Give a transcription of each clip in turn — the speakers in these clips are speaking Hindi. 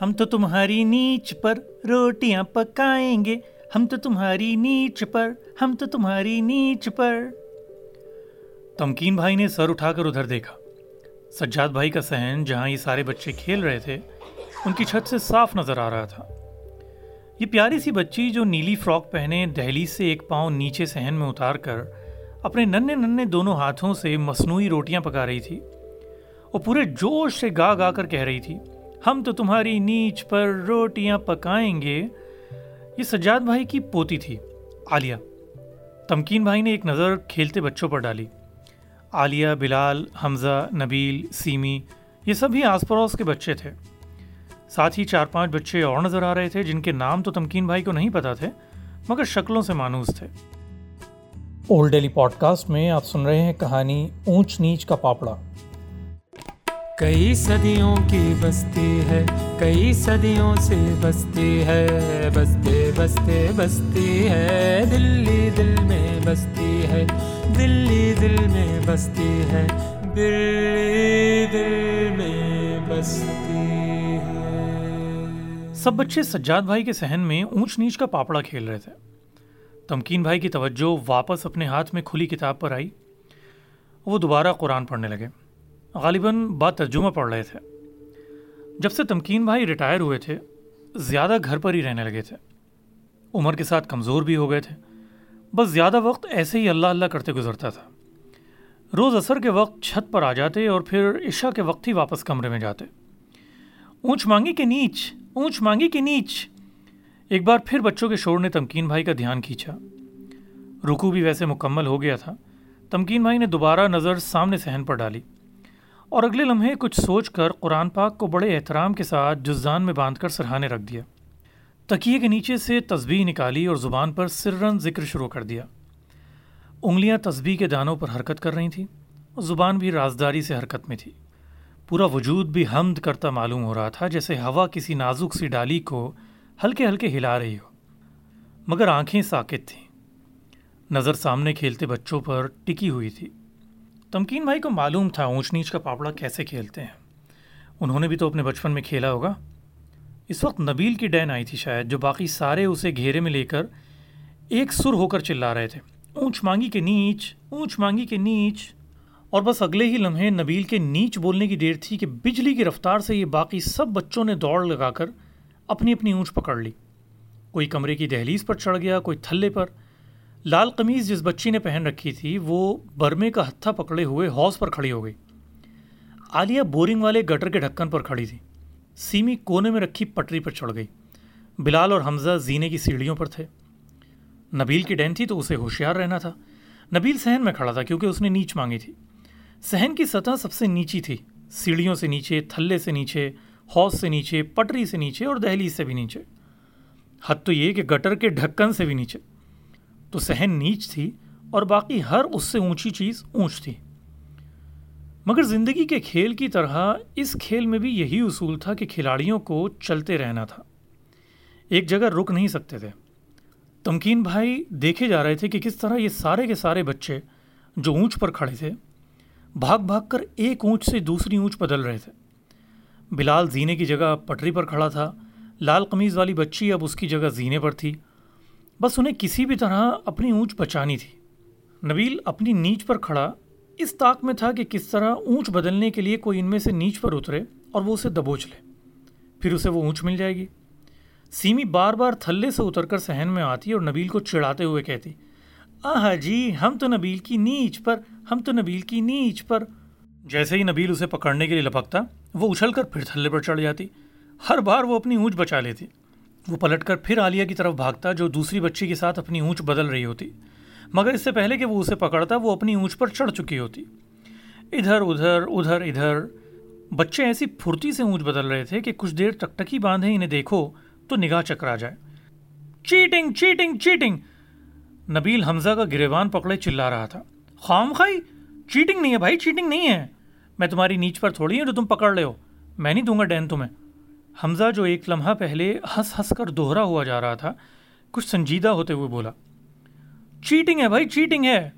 हम तो तुम्हारी नीच पर रोटियाँ पकाएँगे। हम तो तुम्हारी नीच पर, हम तो तुम्हारी नीच पर। तमकीन भाई ने सर उठाकर उधर देखा। सज्जाद भाई का सहन जहाँ ये सारे बच्चे खेल रहे थे, उनकी छत से साफ़ नज़र आ रहा था। ये प्यारी सी बच्ची जो नीली फ्रॉक पहने दहली से एक पाँव नीचे सहन में उतार कर अपने नन्हे नन्हे दोनों हाथों से मसनू रोटियाँ पका रही थी, वो पूरे जोश से गा गा कर कह रही थी हम तो तुम्हारी नीच पर रोटियाँ पकाएँगे। ये सज्जाद भाई की पोती थी, आलिया। तमकीन भाई ने एक नज़र खेलते बच्चों पर डाली। आलिया, बिलाल, हमज़ा, नबील, सीमी, ये सभी आस पड़ोस के बच्चे थे। साथ ही चार पाँच बच्चे और नज़र आ रहे थे, जिनके नाम तो तमकीन भाई को नहीं पता थे, मगर शक्लों से मानूस थे। ओल्ड डेली पॉडकास्ट में आप सुन रहे हैं कहानी ऊंच नीच का पापड़ा। कई सदियों की बस्ती है, कई सदियों से बस्ती है, बसते बसते, बसती है। दिल्ली दिल में बसती है, दिल्ली दिल में बसती है, दिल्ली दिल में बसती है। सब बच्चे सज्जाद भाई के सहन में ऊंच नीच का पापड़ा खेल रहे थे। तमकीन भाई की तवज्जो वापस अपने हाथ में खुली किताब पर आई। वो दोबारा कुरान पढ़ने लगे। गालिबन बात तर्जुमा पढ़ रहे थे। जब से तमकीन भाई रिटायर हुए थे, ज़्यादा घर पर ही रहने लगे थे। उम्र के साथ कमज़ोर भी हो गए थे। बस ज़्यादा वक्त ऐसे ही अल्लाह अल्लाह करते गुजरता था। रोज़ असर के वक्त छत पर आ जाते और फिर इशा के वक्त ही वापस कमरे में जाते। ऊंच मांगी के नीच, ऊंच मांगी के नीच। एक बार फिर बच्चों के शोर ने तमकीन भाई का ध्यान खींचा। रुकू भी वैसे मुकम्मल हो गया था। तमकीन भाई ने दोबारा नज़र सामने सहन पर डाली। और अगले लम्हे कुछ सोच कर कुरान पाक को बड़े एहतराम के साथ जुजान में बांधकर सरहाने रख दिया। तकिए के नीचे से तस्बीह निकाली और ज़ुबान पर सिर्रन ज़िक्र शुरू कर दिया। उंगलियाँ तस्बीह के दानों पर हरकत कर रही थीं और ज़ुबान भी राजदारी से हरकत में थी। पूरा वजूद भी हमद करता मालूम हो रहा था जैसे हवा किसी नाजुक सी डाली को हल्के हल्के हिला रही हो। मगर आँखें साकित थीं। नज़र सामने खेलते बच्चों पर टिकी हुई थी। तमकीन भाई को मालूम था ऊंच नीच का पापड़ा कैसे खेलते हैं। उन्होंने भी तो अपने बचपन में खेला होगा। इस वक्त नबील की डैन आई थी शायद, जो बाकी सारे उसे घेरे में लेकर एक सुर होकर चिल्ला रहे थे। ऊंच मांगी के नीच, ऊंच मांगी के नीच। और बस अगले ही लम्हे नबील के नीच बोलने की देर थी कि बिजली की रफ्तार से ये बाकी सब बच्चों ने दौड़ लगाकर अपनी अपनी ऊंच पकड़ ली। कोई कमरे की दहलीज पर चढ़ गया, कोई थल्ले पर। लाल कमीज जिस बच्ची ने पहन रखी थी, वो बर्मे का हत्था पकड़े हुए हौस पर खड़ी हो गई। आलिया बोरिंग वाले गटर के ढक्कन पर खड़ी थी। सीमी कोने में रखी पटरी पर चढ़ गई। बिलाल और हमजा जीने की सीढ़ियों पर थे। नबील की डैन थी तो उसे होशियार रहना था। नबील सहन में खड़ा था क्योंकि उसने नीच मांगी थी। सहन की सतह सबसे नीची थी। सीढ़ियों से नीचे, थल्ले से नीचे, हौस से नीचे, पटरी से नीचे और दहलीज से भी नीचे। हद तो ये कि गटर के ढक्कन से भी नीचे। तो सहन नीच थी और बाकी हर उससे ऊँची चीज़ ऊंच थी। मगर ज़िंदगी के खेल की तरह इस खेल में भी यही उसूल था कि खिलाड़ियों को चलते रहना था। एक जगह रुक नहीं सकते थे। तमकीन भाई देखे जा रहे थे कि किस तरह ये सारे के सारे बच्चे जो ऊंच पर खड़े थे, भाग भाग कर एक ऊंच से दूसरी ऊंच बदल रहे थे। बिलाल जीने की जगह पटरी पर खड़ा था, लाल कमीज़ वाली बच्ची अब उसकी जगह जीने पर थी। बस उन्हें किसी भी तरह अपनी ऊंच बचानी थी। नबील अपनी नीच पर खड़ा इस ताक में था कि किस तरह ऊंच बदलने के लिए कोई इनमें से नीच पर उतरे और वो उसे दबोच ले। फिर उसे वो ऊंच मिल जाएगी। सीमी बार बार थल्ले से उतरकर सहन में आती और नबील को चिढ़ाते हुए कहती, आह जी, हम तो नबील की नीच पर, हम तो नबील की नीच पर। जैसे ही नबील उसे पकड़ने के लिए लपकता, वो उछलकर फिर थल्ले पर चढ़ जाती। हर बार वो अपनी ऊंच बचा लेती। वो पलटकर फिर आलिया की तरफ़ भागता जो दूसरी बच्ची के साथ अपनी ऊँच बदल रही होती। मगर इससे पहले कि वो उसे पकड़ता, वो अपनी ऊंच पर चढ़ चुकी होती। इधर, उधर उधर, इधर, बच्चे ऐसी फुर्ती से ऊँच बदल रहे थे कि कुछ देर टकटकी बांधे इन्हें देखो तो निगाह चकरा जाए। Cheating cheating cheating! Nabeel Hamza का गिरेबान पकड़े चिल्ला रहा था। खाम खाई! चीटिंग नहीं है भाई, चीटिंग नहीं है। मैं तुम्हारी नीच पर थोड़ी हूँ जो तुम पकड़ ले हो। मैं नहीं दूँगा डैन तुम्हें। हमज़ा जो एक लम्हा पहले हंस हंस कर दोहरा हुआ जा रहा था, कुछ संजीदा होते हुए बोला, चीटिंग है भाई, चीटिंग है।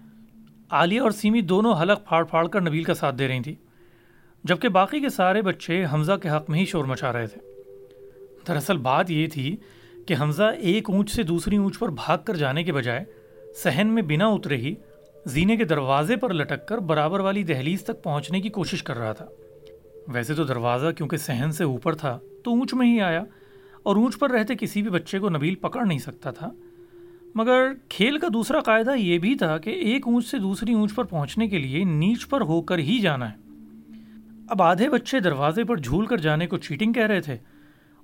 आलिया और सीमी दोनों हलक फाड़ फाड़ कर नबील का साथ दे रही थी, जबकि बाकी के सारे बच्चे हमज़ा के हक में ही शोर मचा रहे थे। दरअसल बात ये थी कि हमजा एक ऊंच से दूसरी ऊंच पर भाग कर जाने के बजाय सहन में बिना उतरे ही जीने के दरवाजे पर लटक कर बराबर वाली दहलीज तक पहुँचने की कोशिश कर रहा था। वैसे तो दरवाज़ा क्योंकि सहन से ऊपर था तो ऊंच में ही आया और ऊंच पर रहते किसी भी बच्चे को नबील पकड़ नहीं सकता था। मगर खेल का दूसरा कायदा ये भी था कि एक ऊंच से दूसरी ऊंच पर पहुँचने के लिए नीच पर होकर ही जाना है। अब आधे बच्चे दरवाजे पर झूल कर जाने को चीटिंग कह रहे थे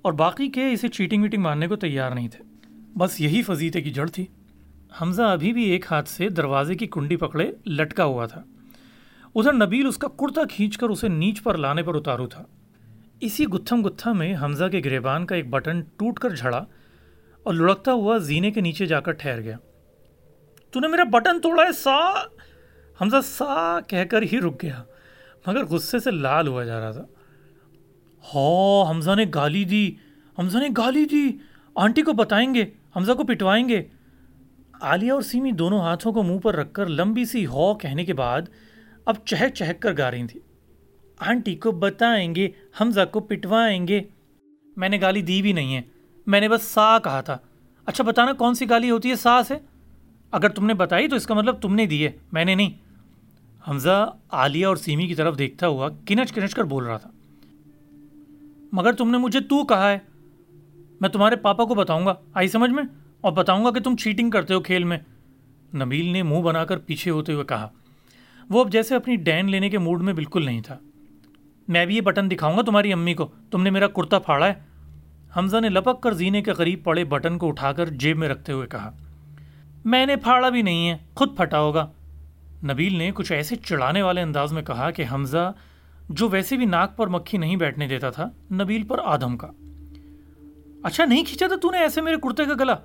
और बाकी के इसे चीटिंग वीटिंग मानने को तैयार नहीं थे। बस यही फजीते की जड़ थी। हमजा अभी भी एक हाथ से दरवाजे की कुंडी पकड़े लटका हुआ था। उधर नबील उसका कुर्ता खींचकर उसे नीच पर लाने पर उतारू था। इसी गुत्थम गुत्था में हमजा के गिरेबान का एक बटन टूट कर झड़ा और लुढ़कता हुआ जीने के नीचे जाकर ठहर गया। तूने मेरा बटन तोड़ा है, सा हमजा सा कहकर ही रुक गया, मगर गुस्से से लाल हुआ जा रहा था। हो, हमजा ने गाली दी, हमजा ने गाली दी। आंटी को बताएँगे, हमजा को पिटवाएँगे। आलिया और सीमी दोनों हाथों को मुँह पर रखकर लंबी सी हौ कहने के बाद अब चहक चहक कर गा रही थी। आंटी को बताएँगे, हमजा को पिटवाएँगे। मैंने गाली दी भी नहीं है। मैंने बस सा कहा था। अच्छा बताना कौन सी गाली होती है, सा से? अगर तुमने बताई तो इसका मतलब तुमने दी है, मैंने नहीं। हमजा आलिया और सीमी की तरफ़ देखता हुआ किनच किनच कर बोल रहा था। मगर तुमने मुझे तू कहा है। मैं तुम्हारे पापा को बताऊँगा, आई समझ में? और बताऊँगा कि तुम चीटिंग करते हो खेल में। नबील ने मुँह बनाकर पीछे होते हुए कहा वो अब जैसे अपनी डैन लेने के मूड में बिल्कुल नहीं था। मैं भी ये बटन दिखाऊँगा तुम्हारी अम्मी को। तुमने मेरा कुर्ता फाड़ा है। हमजा ने लपक कर जीने के करीब पड़े बटन को उठाकर जेब में रखते हुए कहा, मैंने फाड़ा भी नहीं है, खुद फटा होगा। नबील ने कुछ ऐसे चिढ़ाने वाले अंदाज में कहा कि हमजा जो वैसे भी नाक पर मक्खी नहीं बैठने देता था, नबील पर आधम का। अच्छा नहीं खींचा था तूने ऐसे मेरे कुर्ते का गला?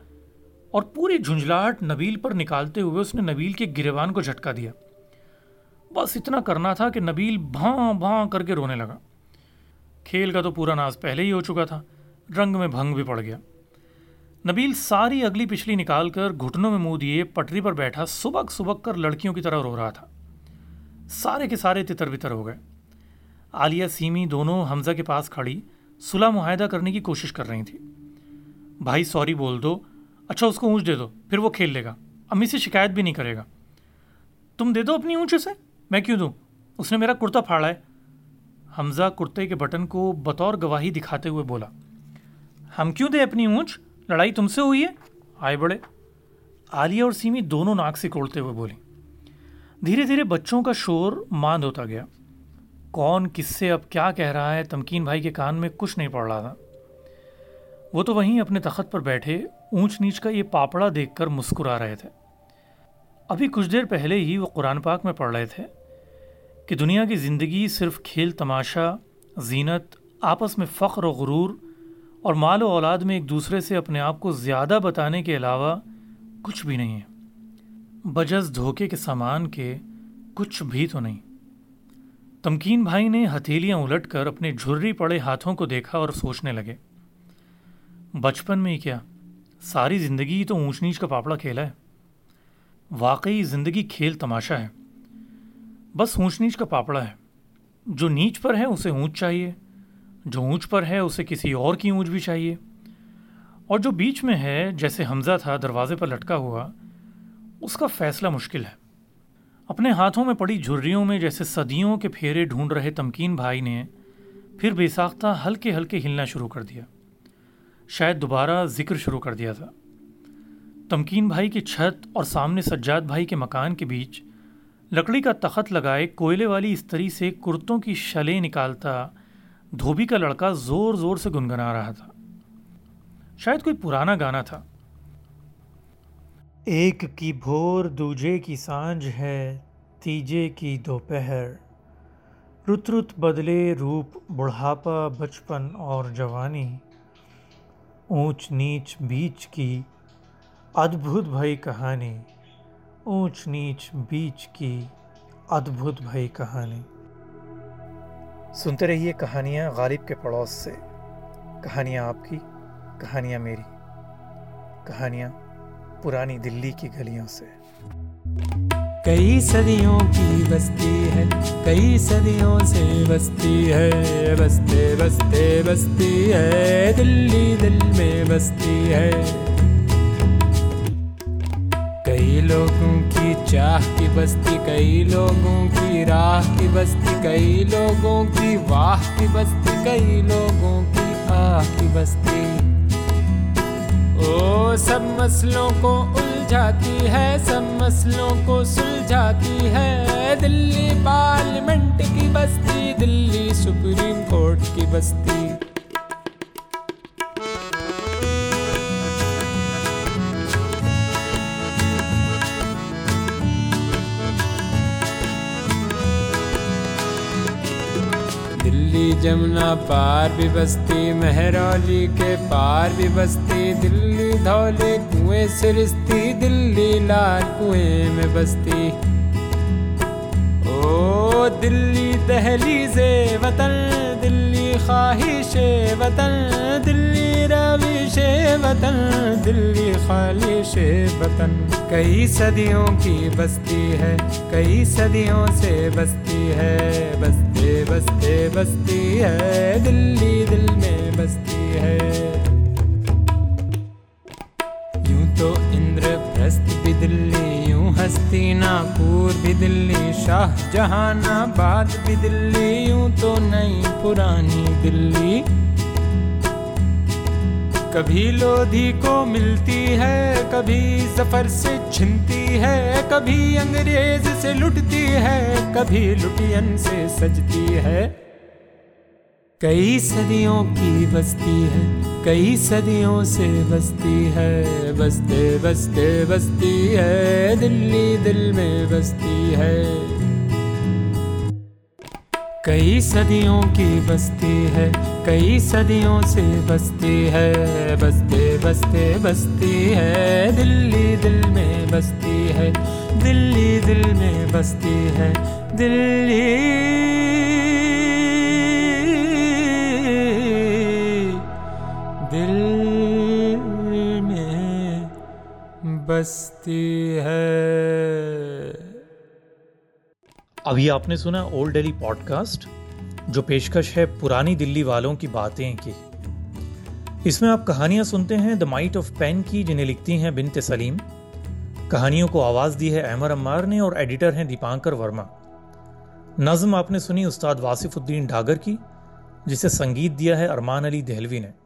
और पूरी झुंझलाहट नबील पर निकालते हुए उसने नबील के गिरेबान को झटका दिया। बस इतना करना था कि नबील भां भां करके रोने लगा। खेल का तो पूरा नाज पहले ही हो चुका था, रंग में भंग भी पड़ गया। नबील सारी अगली पिछली निकाल कर घुटनों में मुँह दिए पटरी पर बैठा सुबक सुबक कर लड़कियों की तरह रो रहा था। सारे के सारे तितर बितर हो गए। आलिया सीमी दोनों हमजा के पास खड़ी सुलह मुहिदा करने की कोशिश कर रही थी। भाई, सॉरी बोल दो। अच्छा उसको ऊँच दे दो, फिर वो खेल लेगा। अम्मी से शिकायत भी नहीं करेगा। तुम दे दो अपनी ऊँच से। मैं क्यों दूँ? उसने मेरा कुर्ता फाड़ा है। हमजा कुर्ते के बटन को बतौर गवाही दिखाते हुए बोला, हम क्यों दे अपनी ऊँच? लड़ाई तुमसे हुई है? आए बड़े आलिया और सीमी दोनों नाक से कोड़ते हुए बोली धीरे धीरे बच्चों का शोर मांद होता गया। कौन, किससे, अब क्या कह रहा है? तमकीन भाई के कान में कुछ नहीं पड़ रहा था। वो तो वहीं अपने तखत पर बैठे ऊंच नीच का ये पापड़ा देखकर मुस्कुरा रहे थे। अभी कुछ देर पहले ही वो कुरान पाक में पढ़ रहे थे। कि दुनिया की ज़िंदगी सिर्फ़ खेल, तमाशा, जीनत, आपस में फ़ख्र और गुरूर और माल और औलाद में एक दूसरे से अपने आप को ज़्यादा बताने के अलावा कुछ भी नहीं है। बजस धोखे के सामान के कुछ भी तो नहीं। तमकीन भाई ने हथेलियाँ उलटकर अपने झुर्री पड़े हाथों को देखा और सोचने लगे, बचपन में ही क्या सारी ज़िंदगी तो ऊंच नीच का पापड़ा खेला है? वाकई ज़िंदगी खेल तमाशा है। बस ऊंच नीच का पापड़ा है। जो नीच पर है, उसे ऊंच चाहिए। जो ऊंच पर है, उसे किसी और की ऊंच भी चाहिए। और जो बीच में है, जैसे हमजा था, दरवाजे पर लटका हुआ, उसका फैसला मुश्किल है। अपने हाथों में पड़ी झुर्रियों में, जैसे सदियों के फेरे ढूंढ रहे तमकीन भाई ने, फिर बेसाख्ता हल्के हल्के हिलना शुरू कर दिया। शायद दोबारा ज़िक्र शुरू कर दिया था। तमकीन भाई की छत और सामने सज्जाद भाई के मकान के बीच लकड़ी का तखत लगाए कोयले वाली स्त्री से कुर्तों की शलें निकालता, धोबी का लड़का ज़ोर ज़ोर से गुनगुना रहा था। शायद कोई पुराना गाना था। एक की भोर, दूजे की साँझ है, तीजे की दोपहर। रुत रुत बदले रूप, बुढ़ापा, बचपन और जवानी। ऊंच नीच बीच की अद्भुत भई कहानी। ऊंच नीच बीच की अद्भुत भई कहानी। सुनते रहिए कहानियाँ गालिब के पड़ोस से। कहानियाँ आपकी, कहानियाँ मेरी। कहानियाँ पुरानी दिल्ली की गलियों से। कई सदियों की बस्ती है, कई सदियों से बस्ती है, बसते बसते, बस्ती है। दिल्ली दिल में बस्ती है। लोगों की चाह की बस्ती, कई लोगों की राह की बस्ती, कई लोगों की वाह की बस्ती, कई लोगों की आह की बस्ती। ओ, सब मसलों को उलझाती है, सब मसलों को सुलझाती है। दिल्ली पार्लियामेंट की बस्ती, दिल्ली सुप्रीम कोर्ट की बस्ती। जमुना पार भी बस्ती, मेहरौली के पार भी बस्ती, दिल्ली धौले कुएँ से रिश्ती दिल्ली लाल कुएँ में बस्ती। ओ दिल्ली दहलीजे वतन, दिल्ली ख्वाहिश वतन, दिल्ली रविश वतन, दिल्ली खालिश वतन। कई सदियों की बस्ती है, कई सदियों से बस्ती है, बसते बसते। बसती है, दिल्ली दिल में बसती है। यूँ तो इंद्रप्रस्थ भी दिल्ली, यूँ हस्तिनापुर भी दिल्ली शाह जहानाबाद भी दिल्ली, यूँ तो नई पुरानी दिल्ली। कभी लोधी को मिलती है, कभी सफ़र से छिनती है, कभी अंग्रेज़ से लुटती है, कभी लुटियन से सजती है। कई सदियों की बस्ती है, कई सदियों से बसती है, बसते बसते, बसती है, दिल्ली दिल में बसती है। कई सदियों की बस्ती है, कई सदियों से बसती है, बसते बसते, बसती है, दिल्ली दिल में बसती है, दिल्ली दिल में बसती है, दिल्ली बसती है। अभी आपने सुना ओल्ड दिल्ली पॉडकास्ट जो पेशकश है पुरानी दिल्ली वालों की बातें की। इसमें आप कहानियाँ सुनते हैं द माइट ऑफ़ पेन की, जिन्हें लिखती हैं बिनते सलीम। कहानियों को आवाज़ दी है अहमर अम्मार ने और एडिटर हैं दीपांकर वर्मा। नज्म आपने सुनी उस्ताद वासिफुद्दीन ढागर की, जिसे संगीत दिया है अरमान अली दहलवी ने।